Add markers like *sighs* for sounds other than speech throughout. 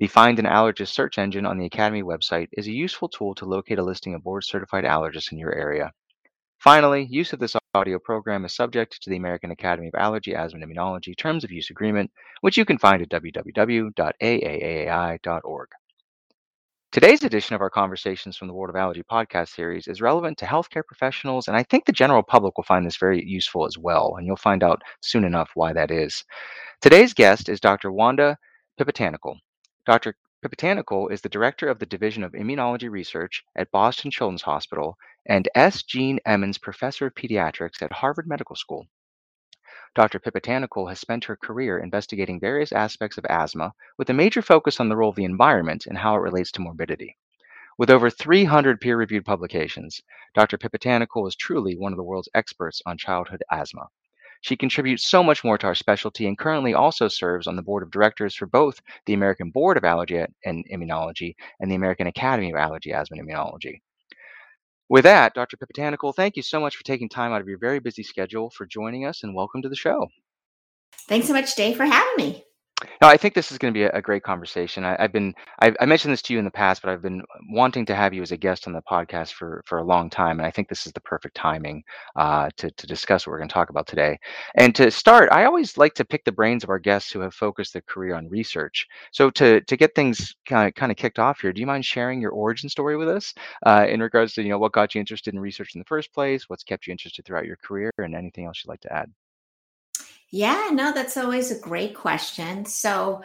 The Find an Allergist search engine on the Academy website is a useful tool to locate a listing of board certified allergists in your area. Finally, use of this audio program is subject to the American Academy of Allergy, Asthma, and Immunology Terms of Use Agreement, which you can find at www.aaaai.org. Today's edition of our Conversations from the World of Allergy podcast series is relevant to healthcare professionals, and I think the general public will find this very useful as well, and you'll find out soon enough why that is. Today's guest is Dr. Wanda Phipatanakul. Dr. Phipatanakul is the director of the Division of Immunology Research at Boston Children's Hospital and S. Jean Emans Professor of Pediatrics at Harvard Medical School. Dr. Phipatanakul has spent her career investigating various aspects of asthma with a major focus on the role of the environment and how it relates to morbidity. With over 300 peer reviewed publications, Dr. Phipatanakul is truly one of the world's experts on childhood asthma. She contributes so much more to our specialty and currently also serves on the board of directors for both the American Board of Allergy and Immunology and the American Academy of Allergy, Asthma, and Immunology. With that, Dr. Phipatanakul, thank you so much for taking time out of your very busy schedule for joining us and welcome to the show. Thanks so much, Dave, for having me. No, I think this is going to be a, a great conversation. I, have been, I, I, mentioned this to you in the past, but I've been wanting to have you as a guest on the podcast for for a long time, and I think this is the perfect timing uh, to to discuss what we're going to talk about today. And to start, I always like to pick the brains of our guests who have focused their career on research. So to to get things kind of kind of kicked off here, do you mind sharing your origin story with us uh, in regards to you know what got you interested in research in the first place, what's kept you interested throughout your career, and anything else you'd like to add? Yeah, no, that's always a great question. So,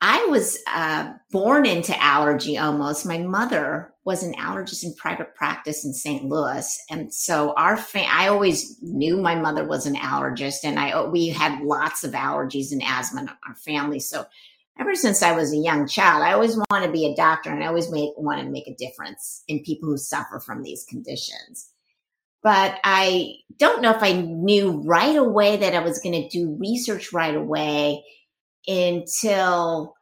I was uh, born into allergy almost. My mother was an allergist in private practice in St. Louis, and so our fa- I always knew my mother was an allergist, and I we had lots of allergies and asthma in our family. So ever since I was a young child, I always wanted to be a doctor, and I always make, wanted to make a difference in people who suffer from these conditions but I don't know if I knew right away that I was going to do research right away until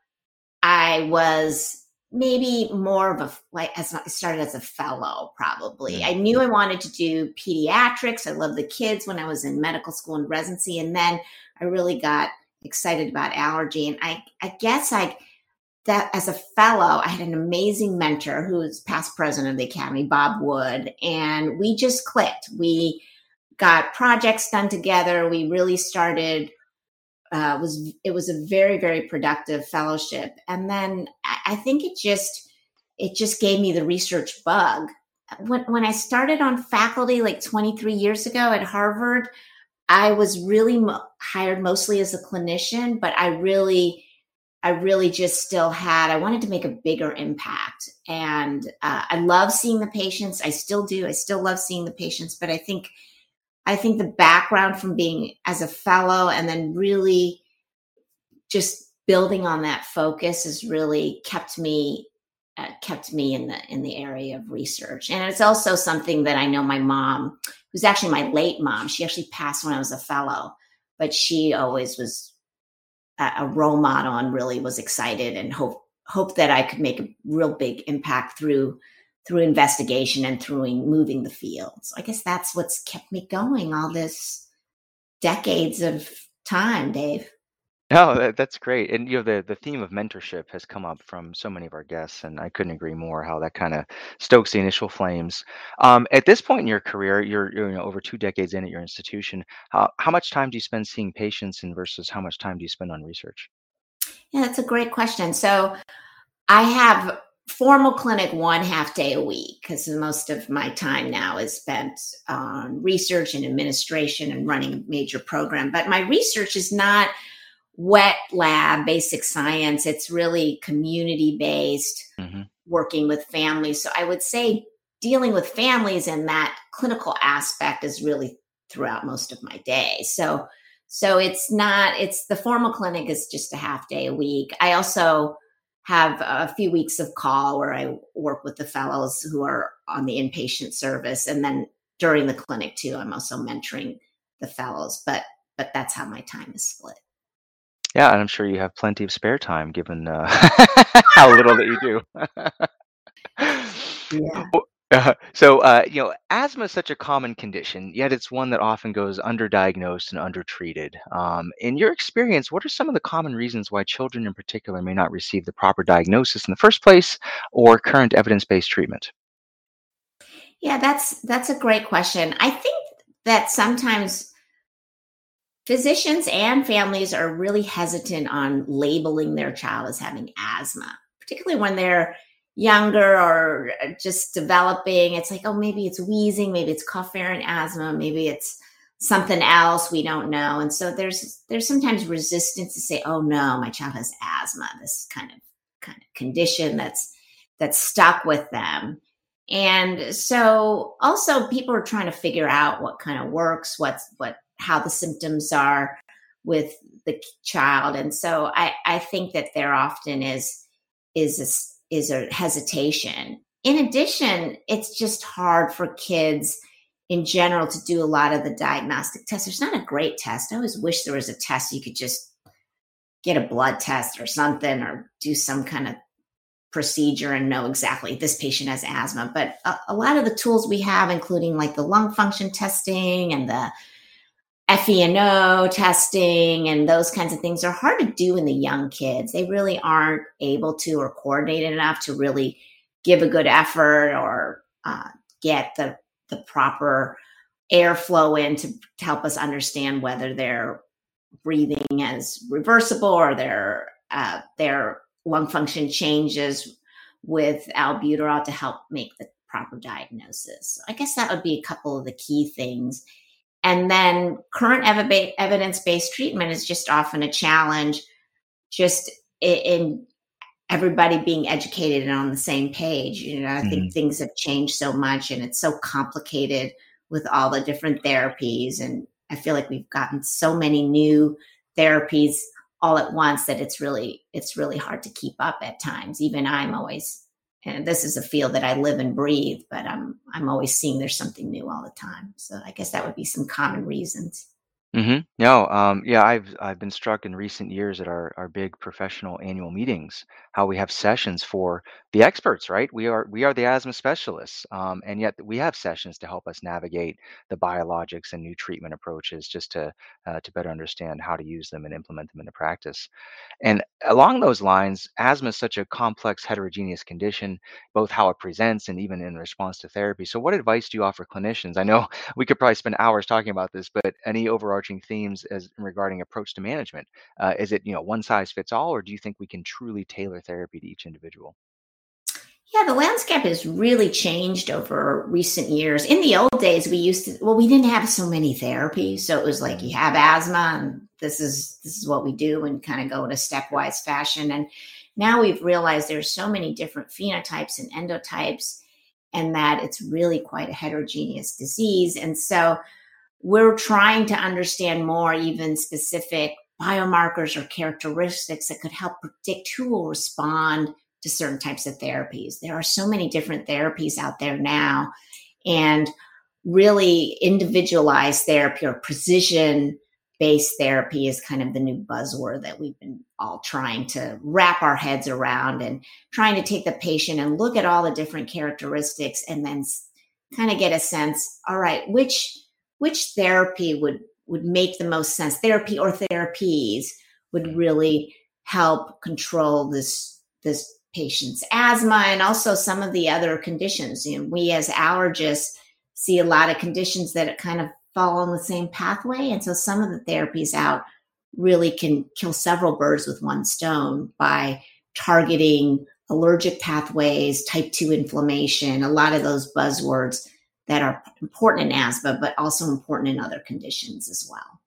I was maybe more of a like as I started as a fellow probably. I knew I wanted to do pediatrics. I loved the kids when I was in medical school and residency and then I really got excited about allergy and I I guess I that as a fellow, I had an amazing mentor who was past president of the Academy, Bob Wood, and we just clicked. We got projects done together. We really started. Uh, was it was a very very productive fellowship, and then I think it just it just gave me the research bug. When when I started on faculty like 23 years ago at Harvard, I was really mo- hired mostly as a clinician, but I really I really just still had, I wanted to make a bigger impact. And uh, I love seeing the patients. I still do. I still love seeing the patients. But I think, I think the background from being as a fellow and then really just building on that focus has really kept me uh, kept me in the in the area of research and it's also something that i know my mom who's actually my late mom she actually passed when i was a fellow but she always was a role model and really was excited and hope hope that I could make a real big impact through through investigation and through moving the field. So I guess that's what's kept me going all this decades of time, Dave. No, that, that's great. And you know, the the theme of mentorship has come up from so many of our guests, and I couldn't agree more how that kind of stokes the initial flames. Um, at this point in your career, you're, you're you know over two decades in at your institution. How how much time do you spend seeing patients, and versus how much time do you spend on research? Yeah, that's a great question. So I have formal clinic one half day a week because most of my time now is spent on research and administration and running a major program. But my research is not wet lab, basic science. It's really community based, mm-hmm. working with families. So I would say dealing with families and that clinical aspect is really throughout most of my day. So so it's not it's the formal clinic is just a half day a week. I also have a few weeks of call where I work with the fellows who are on the inpatient service, and then during the clinic too, I'm also mentoring the fellows. But but that's how my time is split. Yeah, and I'm sure you have plenty of spare time given uh, *laughs* how little that you do. Yeah. *laughs* Uh, so, uh, you know, asthma is such a common condition, yet it's one that often goes underdiagnosed and undertreated. Um, in your experience, what are some of the common reasons why children in particular may not receive the proper diagnosis in the first place or current evidence-based treatment? Yeah, that's that's a great question. I think that sometimes physicians and families are really hesitant on labeling their child as having asthma, particularly when they're younger or uh, just developing, it's like, oh, maybe it's wheezing, maybe it's cough variant asthma, maybe it's something else we don't know. And so there's there's sometimes resistance to say, oh no, my child has asthma, this kind of kind of condition that's that's stuck with them. And so also people are trying to figure out what kind of works, what's what how the symptoms are with the child. And so I, I think that there often is is this is a hesitation. In addition, it's just hard for kids in general to do a lot of the diagnostic tests. There's not a great test. I always wish there was a test you could just get a blood test or something or do some kind of procedure and know exactly this patient has asthma. But a, a lot of the tools we have, including like the lung function testing and the FeNO testing and those kinds of things are hard to do in the young kids. They really aren't able to or coordinated enough to really give a good effort or uh, get the the proper airflow in to, to help us understand whether their breathing is reversible or their uh, their lung function changes with albuterol to help make the proper diagnosis. I guess that would be a couple of the key things and then current evidence based treatment is just often a challenge, just in everybody being educated and on the same page. You know, I mm-hmm. think things have changed so much and it's so complicated with all the different therapies. And I feel like we've gotten so many new therapies all at once that it's really it's really hard to keep up at times even i'm always and this is a field that I live and breathe, but I'm I'm always seeing there's something new all the time. So I guess that would be some common reasons. Hmm No, um, yeah, I've I've been struck in recent years at our our big professional annual meetings how we have sessions for the experts, right? We are we are the asthma specialists, um, and yet we have sessions to help us navigate the biologics and new treatment approaches, just to uh, to better understand how to use them and implement them into practice. And along those lines, asthma is such a complex, heterogeneous condition, both how it presents and even in response to therapy. So, what advice do you offer clinicians? I know *laughs* we could probably spend hours talking about this, but any overarching themes as regarding approach to management? Uh, is it you know one size fits all, or do you think we can truly tailor therapy to each individual? Yeah, the landscape has really changed over recent years. In the old days, we used to well, we didn't have so many therapies, so it was like you have asthma, and this is this is what we do, and kind of go in a stepwise fashion. And now we've realized there's so many different phenotypes and endotypes, and that it's really quite a heterogeneous disease. And so we're trying to understand more, even specific biomarkers or characteristics that could help predict who will respond to certain types of therapies. There are so many different therapies out there now, and really individualized therapy or precision based therapy is kind of the new buzzword that we've been all trying to wrap our heads around and trying to take the patient and look at all the different characteristics and then kind of get a sense all right which which therapy would would make the most sense therapy or therapies would really help control this this patient's asthma and also some of the other conditions. You know, we as allergists see a lot of conditions that kind of fall on the same pathway. And so some of the therapies out really can kill several birds with one stone by targeting allergic pathways, type 2 inflammation, a lot of those buzzwords that are important in asthma, but also important in other conditions as well.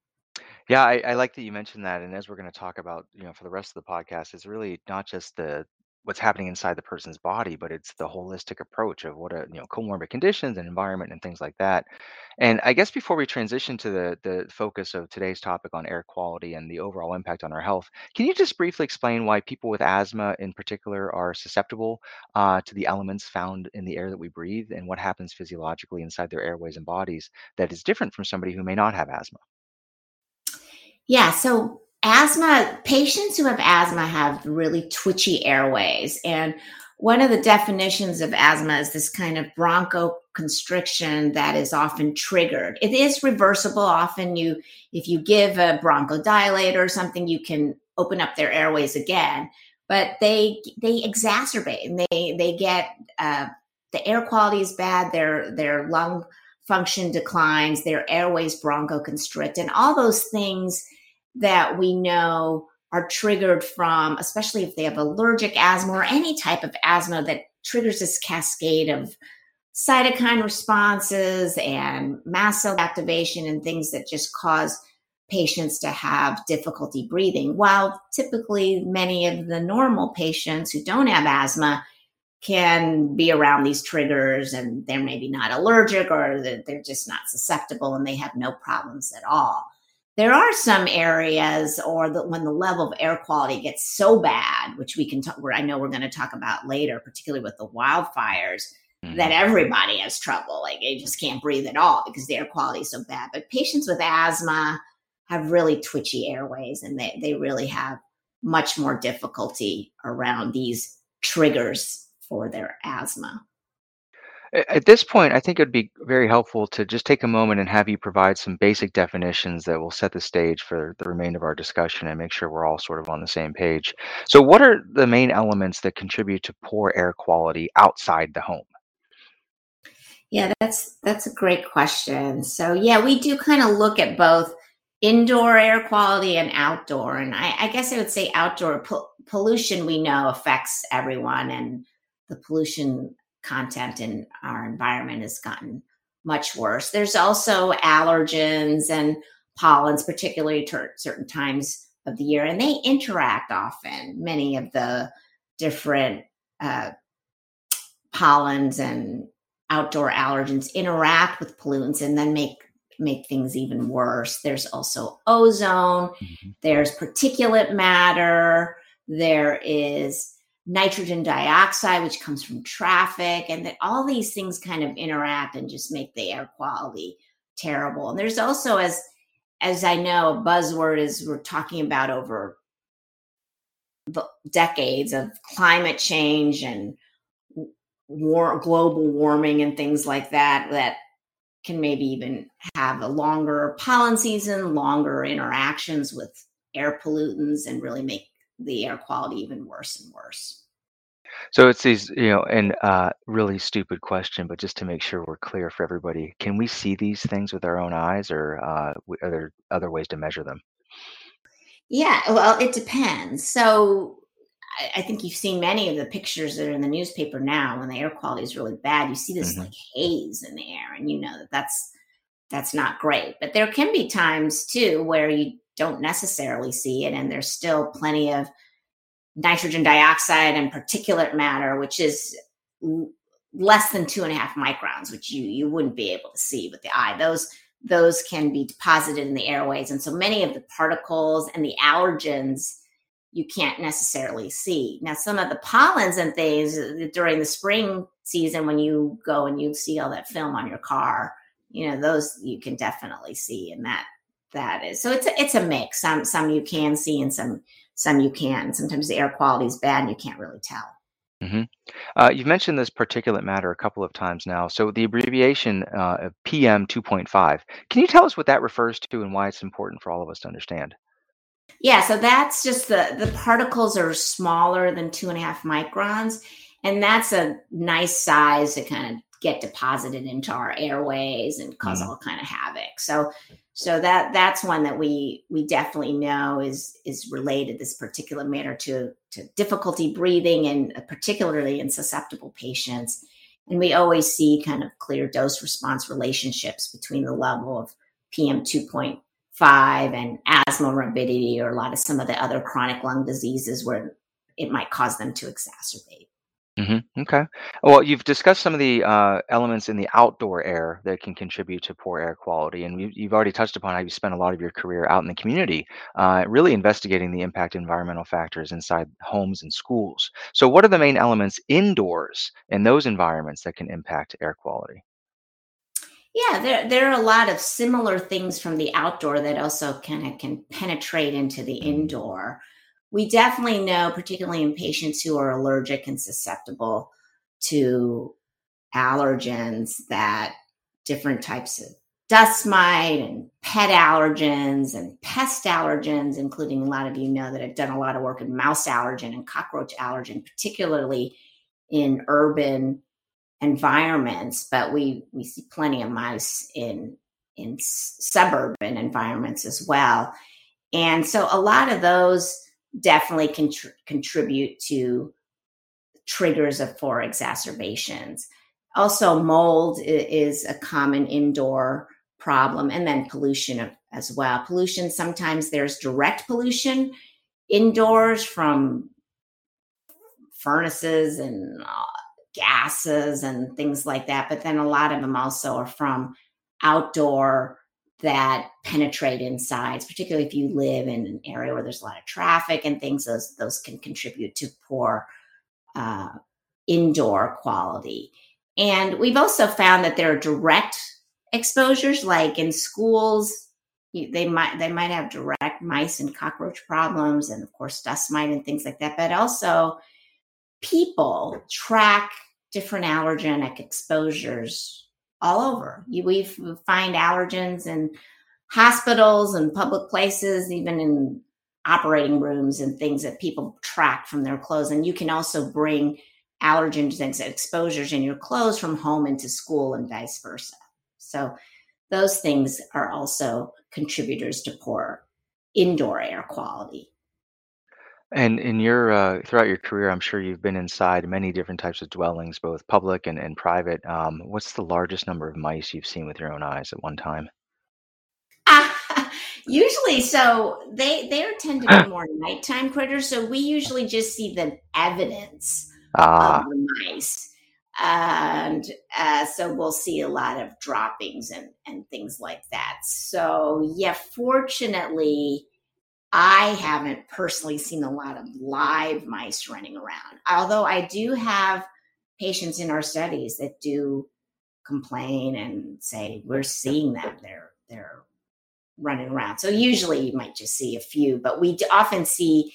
Yeah, I, I like that you mentioned that. And as we're going to talk about, you know, for the rest of the podcast, it's really not just the what's happening inside the person's body, but it's the holistic approach of what a you know comorbid conditions and environment and things like that. And I guess before we transition to the the focus of today's topic on air quality and the overall impact on our health, can you just briefly explain why people with asthma in particular are susceptible uh, to the elements found in the air that we breathe and what happens physiologically inside their airways and bodies that is different from somebody who may not have asthma? Yeah, so asthma patients who have asthma have really twitchy airways and one of the definitions of asthma is this kind of bronchoconstriction that is often triggered. It is reversible. Often, you if you give a bronchodilator or something, you can open up their airways again. But they they exacerbate and they they get uh, the air quality is bad. Their their lung function declines. Their airways bronchoconstrict, and all those things that we know are triggered from, especially if they have allergic asthma or any type of asthma that triggers this cascade of cytokine responses and mast cell activation and things that just cause patients to have difficulty breathing. While typically many of the normal patients who don't have asthma can be around these triggers and they're maybe not allergic or they're just not susceptible and they have no problems at all. There are some areas, or the, when the level of air quality gets so bad, which we can talk, where I know we're going to talk about later, particularly with the wildfires, mm-hmm. that everybody has trouble. Like they just can't breathe at all because the air quality is so bad. But patients with asthma have really twitchy airways, and they they really have much more difficulty around these triggers for their asthma. At this point, I think it'd be very helpful to just take a moment and have you provide some basic definitions that will set the stage for the remainder of our discussion and make sure we're all sort of on the same page. So, what are the main elements that contribute to poor air quality outside the home? Yeah, that's that's a great question. So, yeah, we do kind of look at both indoor air quality and outdoor, and I, I guess I would say outdoor po- pollution we know affects everyone, and the pollution content in our environment has gotten much worse. There's also allergens and pollens, particularly to certain times of the year, and they interact often. Many of the different uh, pollens and outdoor allergens interact with pollutants and then make make things even worse. There's also ozone, mm-hmm. there's particulate matter, there is nitrogen dioxide, which comes from traffic, and that all these things kind of interact and just make the air quality terrible. And there's also, as as I know, a buzzword is we're talking about over the decades of climate change and war, global warming and things like that that can maybe even have a longer pollen season, longer interactions with air pollutants, and really make the air quality even worse and worse. So it's these, you know, and uh, really stupid question, but just to make sure we're clear for everybody, can we see these things with our own eyes, or uh, are there other ways to measure them? Yeah, well, it depends. So I, I think you've seen many of the pictures that are in the newspaper now. When the air quality is really bad, you see this mm-hmm. like haze in the air, and you know that that's that's not great. But there can be times too where you don't necessarily see it, and there's still plenty of nitrogen dioxide and particulate matter, which is less than two and a half microns, which you you wouldn't be able to see with the eye. Those those can be deposited in the airways, and so many of the particles and the allergens you can't necessarily see. Now, some of the pollens and things uh, during the spring season, when you go and you see all that film on your car, you know those you can definitely see, and that that is so it's a, it's a mix. Some some you can see, and some some you can. Sometimes the air quality is bad, and you can't really tell. hmm Uh, you've mentioned this particulate matter a couple of times now. So the abbreviation uh, PM 2.5. Can you tell us what that refers to and why it's important for all of us to understand? Yeah, so that's just the the particles are smaller than two and a half microns, and that's a nice size to kind of get deposited into our airways and because mm-hmm. all kind of havoc. So so that that's one that we we definitely know is is related this particular matter to to difficulty breathing and particularly in susceptible patients. And we always see kind of clear dose response relationships between the level of PM 2.5 and asthma morbidity or a lot of some of the other chronic lung diseases where it might cause them to exacerbate. Mm-hmm. Okay. Well, you've discussed some of the uh, elements in the outdoor air that can contribute to poor air quality, and you, you've already touched upon how you spent a lot of your career out in the community, uh, really investigating the impact of environmental factors inside homes and schools. So, what are the main elements indoors in those environments that can impact air quality? Yeah, there there are a lot of similar things from the outdoor that also kind of can penetrate into the indoor. We definitely know, particularly in patients who are allergic and susceptible to allergens, that different types of dust mite and pet allergens and pest allergens, including a lot of you know that I've done a lot of work in mouse allergen and cockroach allergen, particularly in urban environments, but we we see plenty of mice in in suburban environments as well. And so a lot of those definitely contr- contribute to triggers of for exacerbations. Also, mold is a common indoor problem, and then pollution as well. Pollution sometimes there's direct pollution indoors from furnaces and uh, gases and things like that. But then a lot of them also are from outdoor that penetrate insides, particularly if you live in an area where there's a lot of traffic and things, those, those can contribute to poor uh, indoor quality. And we've also found that there are direct exposures, like in schools, they might they might have direct mice and cockroach problems, and of course dust mite and things like that. But also, people track different allergenic exposures all over. We find allergens in hospitals and public places, even in operating rooms and things that people track from their clothes. And you can also bring allergens and exposures in your clothes from home into school and vice versa. So those things are also contributors to poor indoor air quality. And in your uh, throughout your career, I'm sure you've been inside many different types of dwellings, both public and, and private. Um, what's the largest number of mice you've seen with your own eyes at one time? *laughs* usually, so they they tend to be *gasps* more nighttime critters. So we usually just see the evidence Ah, of the mice, and uh, so we'll see a lot of droppings and and things like that. So yeah, fortunately I haven't personally seen a lot of live mice running around, although I do have patients in our studies that do complain and say we're seeing them. They're they're running around. So usually you might just see a few, but we often see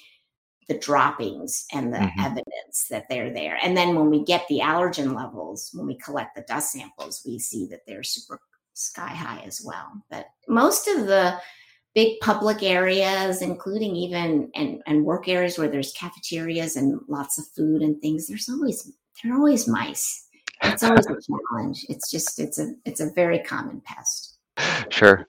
the droppings and the mm-hmm. evidence that they're there. And then when we get the allergen levels, when we collect the dust samples, we see that they're super sky high as well. But most of the big public areas, including even and, and work areas where there's cafeterias and lots of food and things, there's always there are always mice. It's always a *laughs* challenge. It's just it's a it's a very common pest. Sure.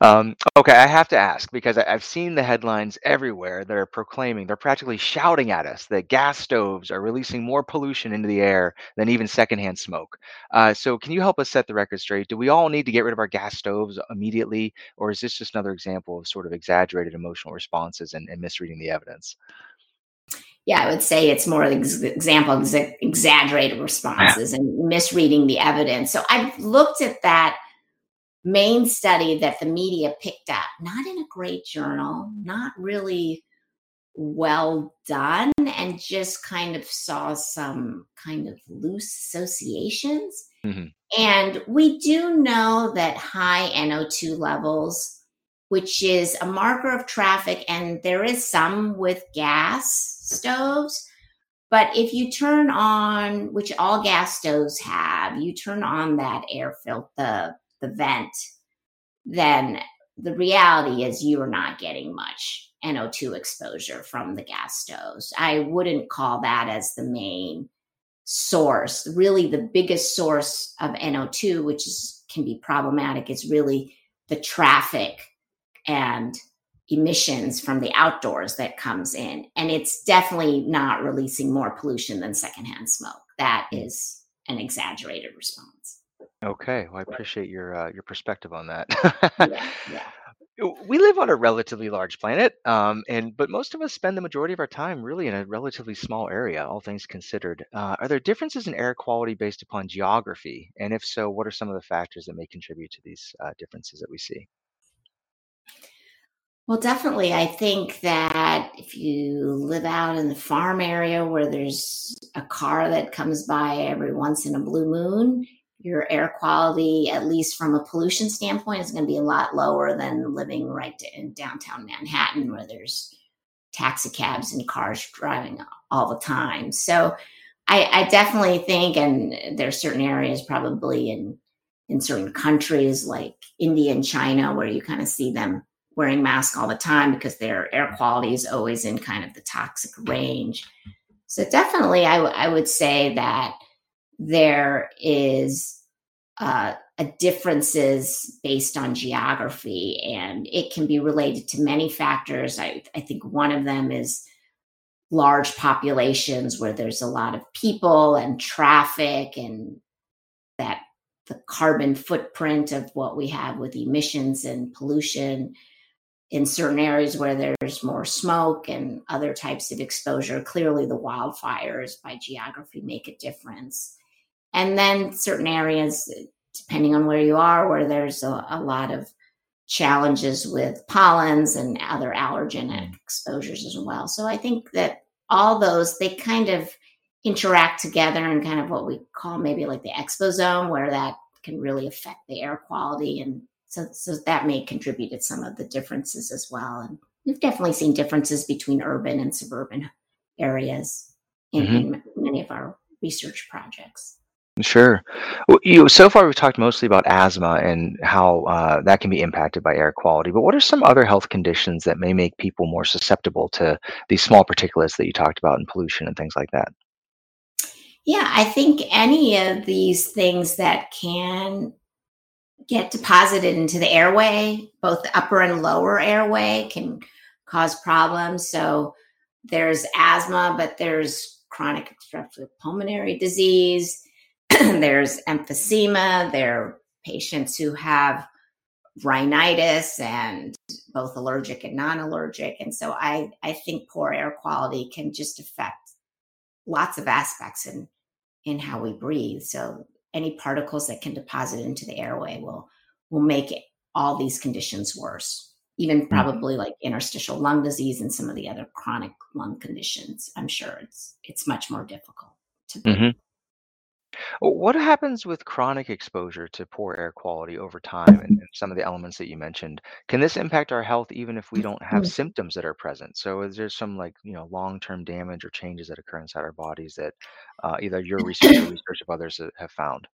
Um, okay, I have to ask because I, I've seen the headlines everywhere that are proclaiming, they're practically shouting at us that gas stoves are releasing more pollution into the air than even secondhand smoke. Uh, so, can you help us set the record straight? Do we all need to get rid of our gas stoves immediately, or is this just another example of sort of exaggerated emotional responses and, and misreading the evidence? Yeah, I would say it's more an ex- example of ex- exaggerated responses and misreading the evidence. So, I've looked at that main study that the media picked up, not in a great journal, not really well done, and just kind of saw some kind of loose associations. Mm-hmm. And we do know that high NO2 levels, which is a marker of traffic, and there is some with gas stoves. But if you turn on, which all gas stoves have, you turn on that air filter, the the vent, then the reality is you are not getting much NO2 exposure from the gas stoves. I wouldn't call that as the main source. Really, the biggest source of NO2, which is, can be problematic, is really the traffic and emissions from the outdoors that comes in. And it's definitely not releasing more pollution than secondhand smoke. That is an exaggerated response. Okay, well, I appreciate your uh, your perspective on that. Yeah, *laughs* yeah. We live on a relatively large planet, um, and but most of us spend the majority of our time really in a relatively small area, all things considered. Uh, are there differences in air quality based upon geography? And if so, what are some of the factors that may contribute to these uh, differences that we see? Well, definitely. I think that if you live out in the farm area where there's a car that comes by every once in a blue moon, your air quality, at least from a pollution standpoint, is going to be a lot lower than living right in downtown Manhattan where there's taxi cabs and cars driving all the time. So I, I definitely think, and there's certain areas probably in in certain countries like India and China where you kind of see them wearing masks all the time because their air quality is always in kind of the toxic range. So definitely, I, w- I would say that there is uh, a differences based on geography, and it can be related to many factors. I, I think one of them is large populations where there's a lot of people and traffic and that the carbon footprint of what we have with emissions and pollution in certain areas where there's more smoke and other types of exposure, clearly the wildfires by geography make a difference. And then certain areas, depending on where you are, where there's a, a lot of challenges with pollens and other allergenic exposures as well. So I think that all those, they kind of interact together in kind of what we call maybe like the exposome, where that can really affect the air quality and so, so that may contribute to some of the differences as well. And we've definitely seen differences between urban and suburban areas in, mm-hmm. in many of our research projects. Sure. Well, you so far we've talked mostly about asthma and how uh, that can be impacted by air quality. But what are some other health conditions that may make people more susceptible to these small particulates that you talked about in pollution and things like that? Yeah, I think any of these things that can get deposited into the airway, both the upper and lower airway can cause problems. So there's asthma, but there's chronic obstructive pulmonary disease. *clears throat* there's emphysema. There are patients who have rhinitis and both allergic and non-allergic. And so I, I think poor air quality can just affect lots of aspects in in how we breathe. So any particles that can deposit into the airway will will make it, all these conditions worse even mm-hmm. probably like interstitial lung disease and some of the other chronic lung conditions i'm sure it's it's much more difficult to mm-hmm. What happens with chronic exposure to poor air quality over time and, and, some of the elements that you mentioned? Can this impact our health even if we don't have mm-hmm. symptoms that are present? So is there some like, you know, long-term damage or changes that occur inside our bodies that uh, either your research or *clears throat* research of others have found?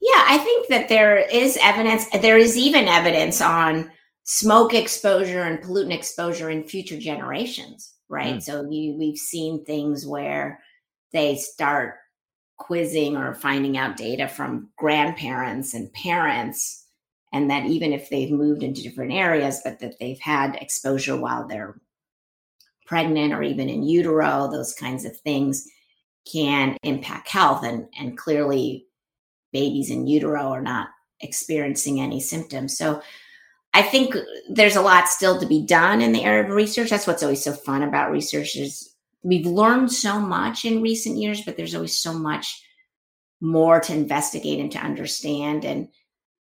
Yeah, I think that there is evidence. There is even evidence on smoke exposure and pollutant exposure in future generations, right? Mm. So you, we've seen things where they start quizzing or finding out data from grandparents and parents and that even if they've moved into different areas but that they've had exposure while they're pregnant or even in utero those kinds of things can impact health. And and clearly babies in utero are not experiencing any symptoms. So i think there's a lot still to be done in the area of research. That's what's always so fun about research is we've learned so much in recent years, but there's always so much more to investigate and to understand. And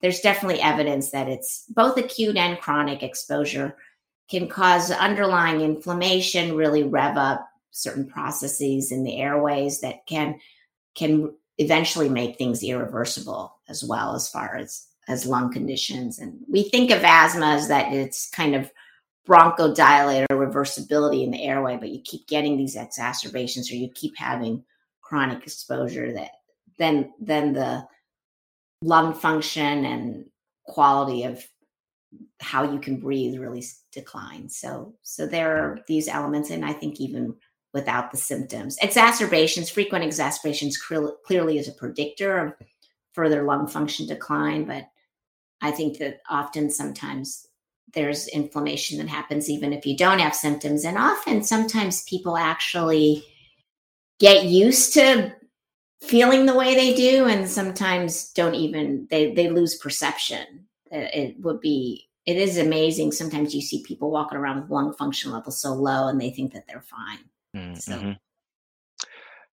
there's definitely evidence that it's both acute and chronic exposure can cause underlying inflammation, really rev up certain processes in the airways that can can eventually make things irreversible as well as far as as lung conditions. And we think of asthma as that it's kind of bronchodilator reversibility in the airway, but you keep getting these exacerbations or you keep having chronic exposure that then then the lung function and quality of how you can breathe really declines. So so there are these elements, and I think even without the symptoms, exacerbations, frequent exacerbations, clearly is a predictor of further lung function decline. But I think that often sometimes there's inflammation that happens even if you don't have symptoms. And often, sometimes people actually get used to feeling the way they do, and sometimes don't even, they, they lose perception. It would be it is amazing. Sometimes you see people walking around with lung function levels so low and they think that they're fine. Mm-hmm.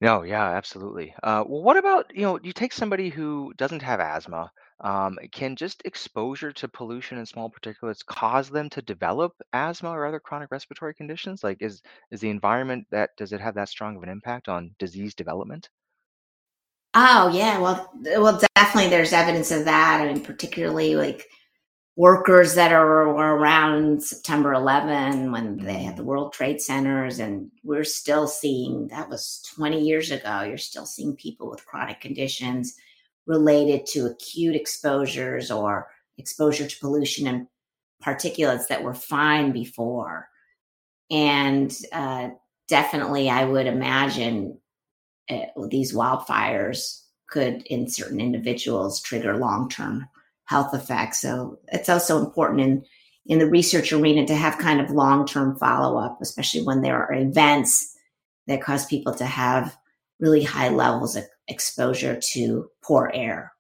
No, yeah, absolutely. Uh, well, what about, you know, you take somebody who doesn't have asthma, um, can just exposure to pollution and small particulates cause them to develop asthma or other chronic respiratory conditions? Like, is is the environment that does it have that strong of an impact on disease development? oh yeah, well, well, definitely there's evidence of that. I mean, particularly like workers that are were around September 11 when they had Mm, the World Trade Centers, and we're still seeing that was 20 years ago. You're still seeing people with chronic conditions related to acute exposures or exposure to pollution and particulates that were fine before. And uh, definitely, I would imagine uh, these wildfires could, in certain individuals, trigger long term health effects. So it's also important in in the research arena to have kind of long term follow up, especially when there are events that cause people to have really high levels of exposure to poor air.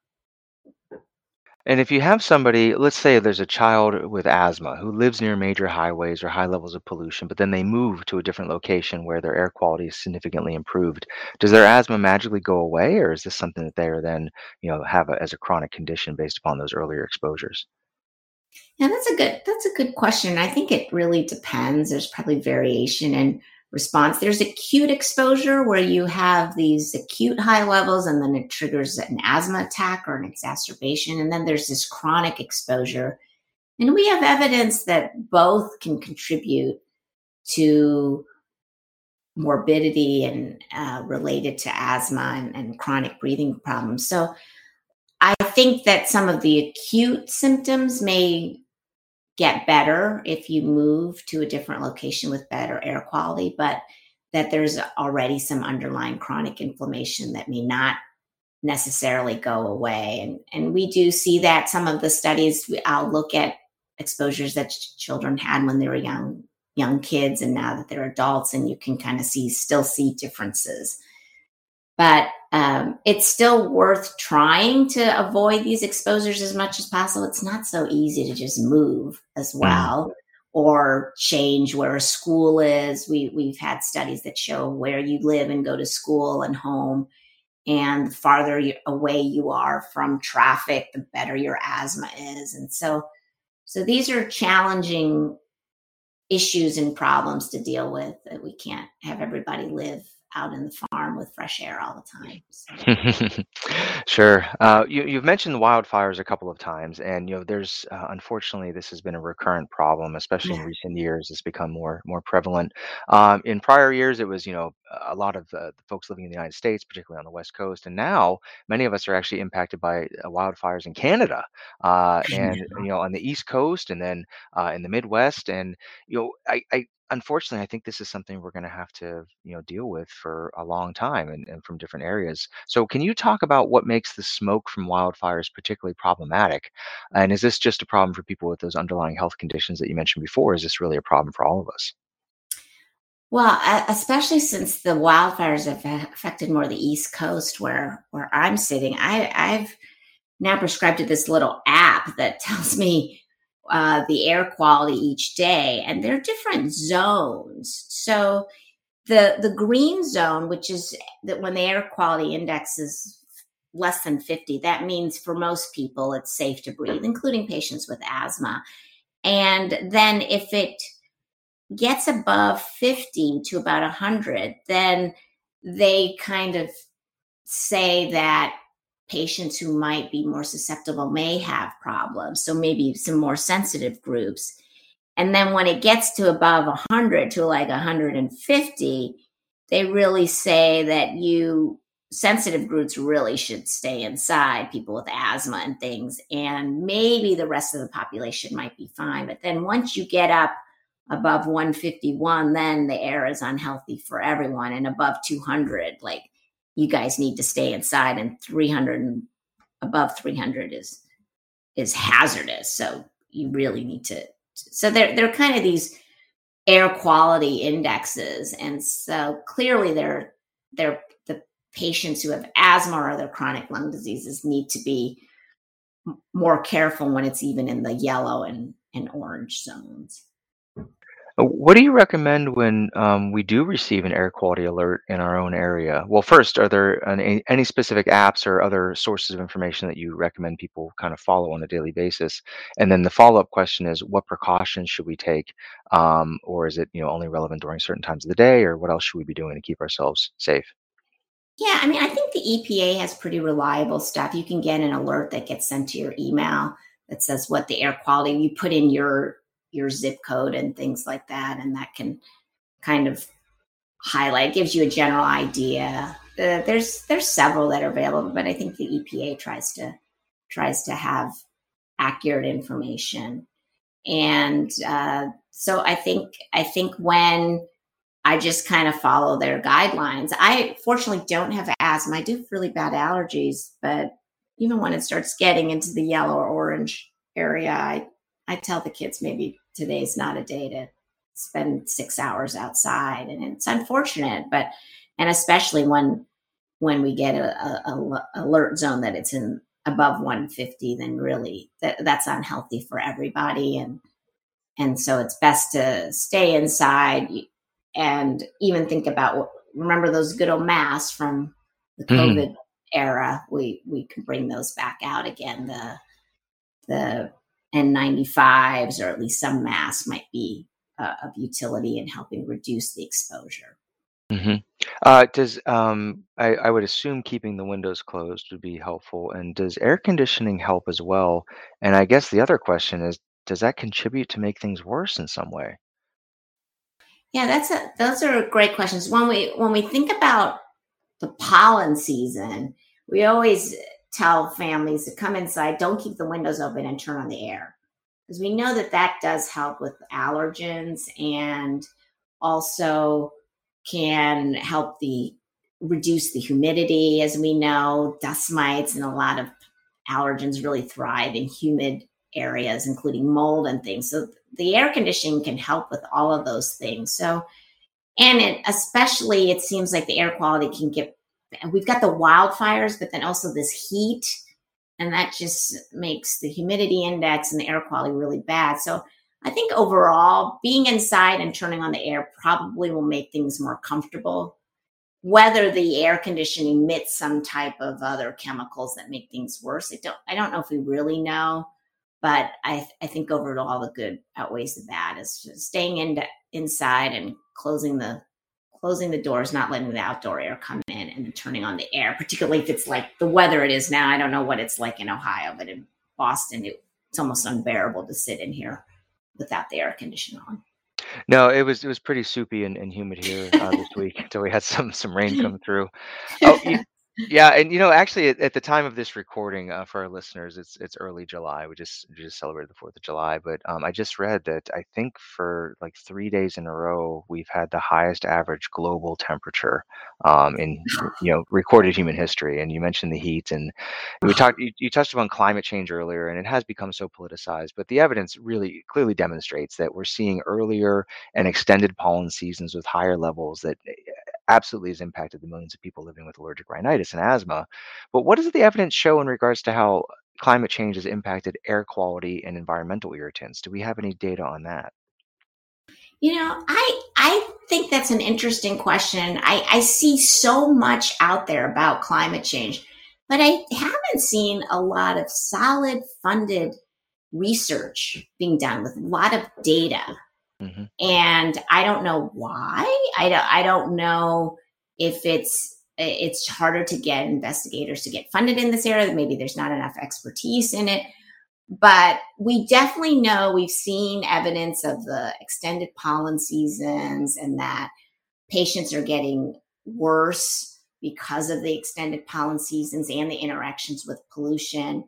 And if you have somebody, let's say there's a child with asthma who lives near major highways or high levels of pollution, but then they move to a different location where their air quality is significantly improved. Does their asthma magically go away, or is this something that they are then, you know, have a, as a chronic condition based upon those earlier exposures? Yeah, that's a good that's a good question. I think it really depends. There's probably variation in response. There's acute exposure where you have these acute high levels and then it triggers an asthma attack or an exacerbation. And then there's this chronic exposure. And we have evidence that both can contribute to morbidity and uh, related to asthma and, and chronic breathing problems. So I think that some of the acute symptoms may get better if you move to a different location with better air quality, but that there's already some underlying chronic inflammation that may not necessarily go away. And, and we do see that some of the studies, I'll look at exposures that ch- children had when they were young young kids and now that they're adults and you can kind of see still see differences but um, it's still worth trying to avoid these exposures as much as possible. It's not so easy to just move as Mm, well or change where a school is. We we've had studies that show where you live and go to school and home, and the farther you, away you are from traffic, the better your asthma is. And so, so these are challenging issues and problems to deal with. That we can't have everybody live out in the farm with fresh air all the time. So. *laughs* Sure. Uh, you, you've mentioned wildfires a couple of times, and you know, there's uh, unfortunately this has been a recurrent problem, especially in Yeah. recent years. It's become more more prevalent. Um, in prior years, it was you know a lot of the, the folks living in the United States, particularly on the West Coast, and now many of us are actually impacted by uh, wildfires in Canada, uh, *laughs* and you know on the East Coast, and then uh, in the Midwest, and you know I, I unfortunately, I think this is something we're going to have to, you know, deal with for a long time and, and from different areas. So, can you talk about what makes the smoke from wildfires particularly problematic? And is this just a problem for people with those underlying health conditions that you mentioned before? Is this really a problem for all of us? Well, especially since the wildfires have affected more the East Coast, where where I'm sitting, I, I've now prescribed to this little app that *laughs* tells me uh, the air quality each day, and there are different zones. So the the green zone, which is that when the air quality index is less than 50, that means for most people it's safe to breathe, including patients with asthma. And then if it gets above 50 to about 100, then they kind of say that patients who might be more susceptible may have problems. So maybe some more sensitive groups. And then when it gets to above 100 to like 150, they really say that you sensitive groups really should stay inside, people with asthma and things. And maybe the rest of the population might be fine. But then once you get up above 151, then the air is unhealthy for everyone. And above 200, like you guys need to stay inside. And 300 and above 300 is is hazardous. So you really need to. So they're they're kind of these air quality indexes, and so clearly they're they're the patients who have asthma or other chronic lung diseases need to be more careful when it's even in the yellow and and orange zones. What do you recommend when um, we do receive an air quality alert in our own area? Well, first, are there any, any specific apps or other sources of information that you recommend people kind of follow on a daily basis? And then the follow-up question is, what precautions should we take? Um, or is it, you know, only relevant during certain times of the day, or what else should we be doing to keep ourselves safe? Yeah, I mean, I think the EPA has pretty reliable stuff. You can get an alert that gets sent to your email that says what the air quality. You put in your your zip code and things like that, and that can kind of highlight gives you a general idea. Uh, there's there's several that are available, but I think the EPA tries to tries to have accurate information, and uh, so I think I think when I just kind of follow their guidelines. I fortunately don't have asthma. I do have really bad allergies, but even when it starts getting into the yellow or orange area, I, I tell the kids maybe today's not a day to spend six hours outside. And it's unfortunate, but, and especially when, when we get a, a, a alert zone that it's in above 150, then really that, that's unhealthy for everybody. And, and so it's best to stay inside and even think about remember those good old masks from the COVID mm. era. We we can bring those back out again. The the N95s or at least some masks might be uh, of utility in helping reduce the exposure. Mm-hmm. Uh, does um, I, I would assume keeping the windows closed would be helpful, and does air conditioning help as well? And I guess the other question is, does that contribute to make things worse in some way? Yeah, that's a, those are great questions. When we when we think about the pollen season, we always tell families to come inside, don't keep the windows open and turn on the air. Because we know that that does help with allergens and also can help the reduce the humidity as we know dust mites and a lot of allergens really thrive in humid areas including mold and things so the air conditioning can help with all of those things. So, and it especially it seems like the air quality can get. And we've got the wildfires, but then also this heat, and that just makes the humidity index and the air quality really bad. So, I think overall, being inside and turning on the air probably will make things more comfortable. Whether the air conditioning emits some type of other chemicals that make things worse, I don't. I don't know if we really know but I, I think overall the good outweighs the bad is staying in inside and closing the closing the doors not letting the outdoor air come in and turning on the air particularly if it's like the weather it is now i don't know what it's like in ohio but in boston it, it's almost unbearable to sit in here without the air conditioner on no, it was it was pretty soupy and, and humid here uh, this week *laughs* until we had some some rain come through. Oh, you, yeah, and you know, actually, at, at the time of this recording, uh, for our listeners, it's it's early July. We just we just celebrated the Fourth of July, but um, I just read that I think for like three days in a row, we've had the highest average global temperature um, in *laughs* you know recorded human history. And you mentioned the heat, and we *sighs* talked. You, you touched upon climate change earlier, and it has become so politicized. But the evidence really clearly demonstrates that we're seeing earlier and extended pollen seasons with higher levels that absolutely has impacted the millions of people living with allergic rhinitis and asthma. But what does the evidence show in regards to how climate change has impacted air quality and environmental irritants? Do we have any data on that? You know, I I think that's an interesting question. I, I see so much out there about climate change, but I haven't seen a lot of solid funded research being done with a lot of data Mm-hmm. And I don't know why. I don't, I don't know if it's it's harder to get investigators to get funded in this area. Maybe there's not enough expertise in it. But we definitely know we've seen evidence of the extended pollen seasons and that patients are getting worse because of the extended pollen seasons and the interactions with pollution.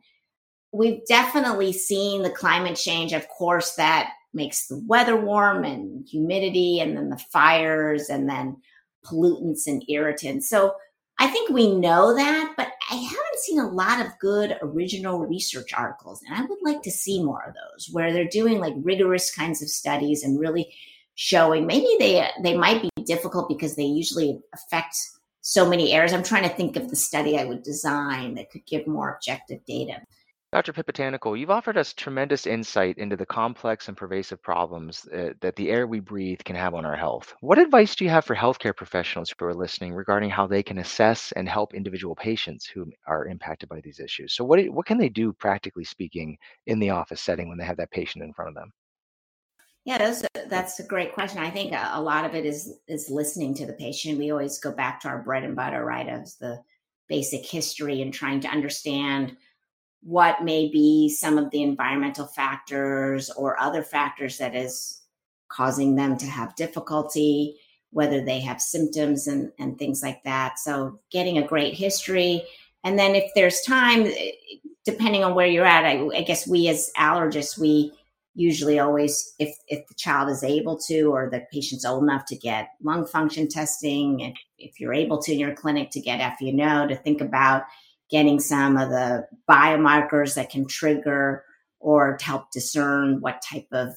We've definitely seen the climate change, of course, that makes the weather warm and humidity and then the fires and then pollutants and irritants. So I think we know that, but I haven't seen a lot of good original research articles. And I would like to see more of those where they're doing like rigorous kinds of studies and really showing maybe they they might be difficult because they usually affect so many areas. I'm trying to think of the study I would design that could give more objective data. Dr. Phipatanakul, you've offered us tremendous insight into the complex and pervasive problems uh, that the air we breathe can have on our health. What advice do you have for healthcare professionals who are listening regarding how they can assess and help individual patients who are impacted by these issues? So, what, what can they do, practically speaking, in the office setting when they have that patient in front of them? Yeah, those, that's a great question. I think a, a lot of it is is listening to the patient. We always go back to our bread and butter, right? Of the basic history and trying to understand what may be some of the environmental factors or other factors that is causing them to have difficulty, whether they have symptoms and, and things like that. So, getting a great history. And then, if there's time, eh, depending on where you're at, I, I guess we as allergists, we usually always if if the child is able to or the patient's old enough to get lung function testing if, if you're able to in your clinic to get FeNO to think about getting some of the biomarkers that can trigger or to help discern what type of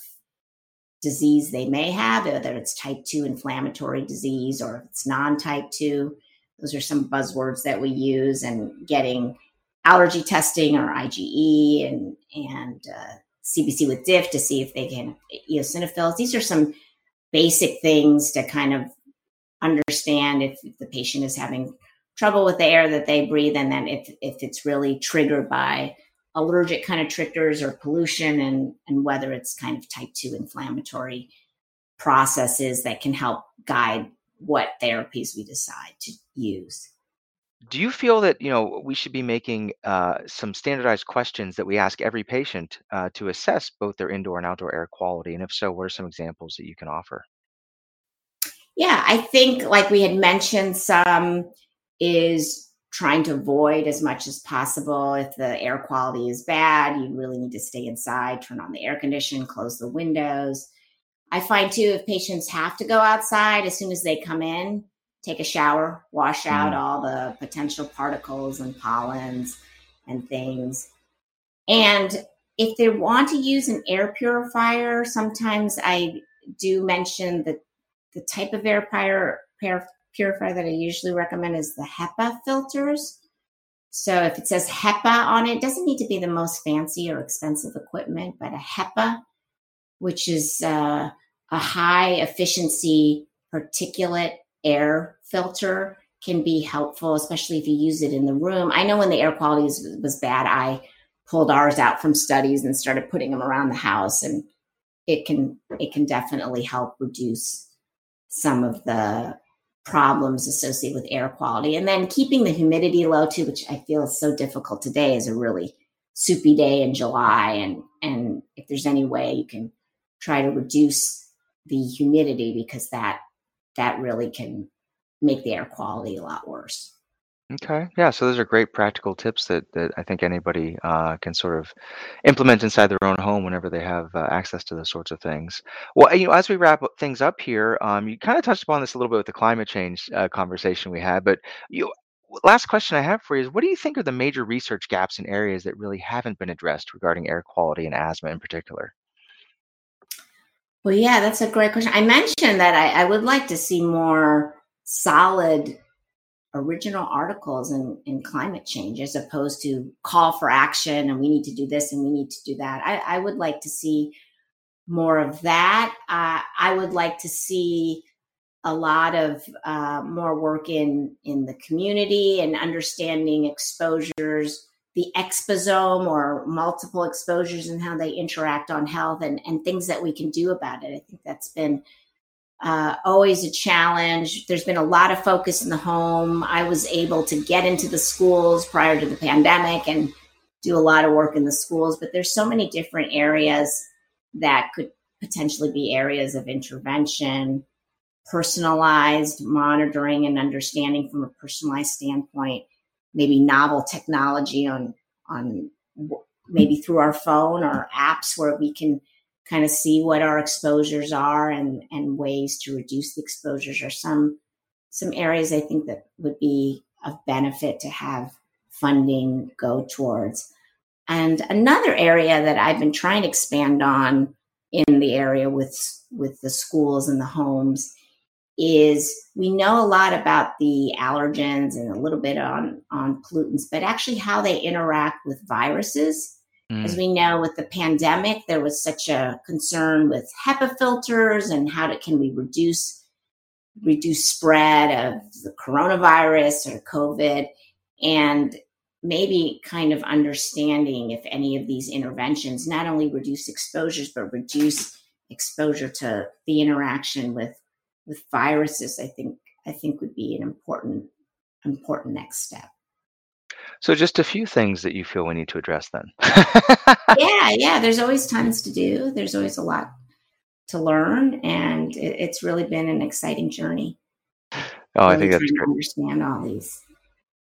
disease they may have, whether it's type 2 inflammatory disease or if it's non type 2. Those are some buzzwords that we use and getting allergy testing or IgE and, and uh, CBC with DIF to see if they can eosinophils. These are some basic things to kind of understand if the patient is having trouble with the air that they breathe, and then if if it's really triggered by allergic kind of triggers or pollution, and and whether it's kind of type two inflammatory processes that can help guide what therapies we decide to use. Do you feel that you know we should be making uh, some standardized questions that we ask every patient uh, to assess both their indoor and outdoor air quality? And if so, what are some examples that you can offer? Yeah, I think, like we had mentioned, some is trying to avoid as much as possible. If the air quality is bad, you really need to stay inside, turn on the air condition, close the windows. I find too, if patients have to go outside as soon as they come in, take a shower, wash out mm. all the potential particles and pollens and things. And if they want to use an air purifier, sometimes I do mention that the type of air purifier, purifier that I usually recommend is the HEPA filters. So if it says HEPA on it, it doesn't need to be the most fancy or expensive equipment, but a HEPA, which is uh, a high efficiency particulate air filter, can be helpful, especially if you use it in the room. I know when the air quality was, was bad, I pulled ours out from studies and started putting them around the house, and it can it can definitely help reduce some of the problems associated with air quality. And then keeping the humidity low too, which I feel is so difficult today is a really soupy day in July. And and if there's any way you can try to reduce the humidity because that that really can make the air quality a lot worse. Okay. Yeah. So those are great practical tips that that I think anybody uh, can sort of implement inside their own home whenever they have uh, access to those sorts of things. Well, you know, as we wrap things up here, um, you kind of touched upon this a little bit with the climate change uh, conversation we had, but you. Last question I have for you is: What do you think are the major research gaps in areas that really haven't been addressed regarding air quality and asthma in particular? Well, yeah, that's a great question. I mentioned that I, I would like to see more solid original articles in, in climate change as opposed to call for action and we need to do this and we need to do that. I, I would like to see more of that. Uh, I would like to see a lot of uh, more work in in the community and understanding exposures, the exposome or multiple exposures and how they interact on health and, and things that we can do about it. I think that's been uh, always a challenge. There's been a lot of focus in the home. I was able to get into the schools prior to the pandemic and do a lot of work in the schools, but there's so many different areas that could potentially be areas of intervention, personalized monitoring and understanding from a personalized standpoint, maybe novel technology on on maybe through our phone or apps where we can kind of see what our exposures are and and ways to reduce the exposures are some some areas I think that would be of benefit to have funding go towards. And another area that I've been trying to expand on in the area with with the schools and the homes is we know a lot about the allergens and a little bit on on pollutants, but actually how they interact with viruses Mm. As we know, with the pandemic, there was such a concern with HEPA filters and how to, can we reduce reduce spread of the coronavirus or COVID, and maybe kind of understanding if any of these interventions not only reduce exposures but reduce exposure to the interaction with with viruses. I think I think would be an important important next step. So, just a few things that you feel we need to address then. yeah, *laughs* yeah. There's always tons to do. There's always a lot to learn, and it, it's really been an exciting journey. Oh, really I think that's great. understand all these.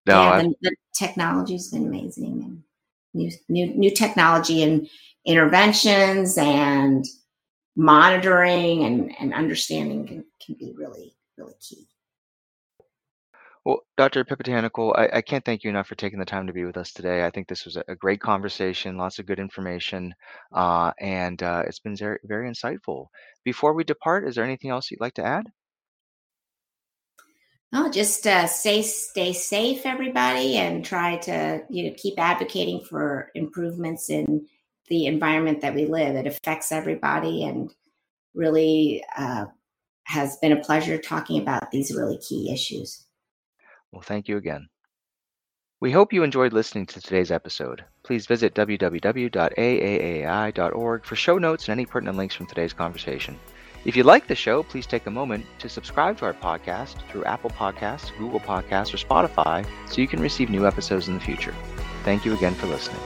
No, yeah, the, the technology's been amazing, and new new new technology and interventions and monitoring and, and understanding can, can be really really key. Well, Dr. Phipatanakul, I, I can't thank you enough for taking the time to be with us today. I think this was a, a great conversation, lots of good information, uh, and uh, it's been very, very insightful. Before we depart, is there anything else you'd like to add? Oh, just uh, stay stay safe, everybody, and try to you know keep advocating for improvements in the environment that we live. It affects everybody, and really uh, has been a pleasure talking about these really key issues. Well, thank you again. We hope you enjoyed listening to today's episode. Please visit www.aaai.org for show notes and any pertinent links from today's conversation. If you like the show, please take a moment to subscribe to our podcast through Apple Podcasts, Google Podcasts, or Spotify so you can receive new episodes in the future. Thank you again for listening.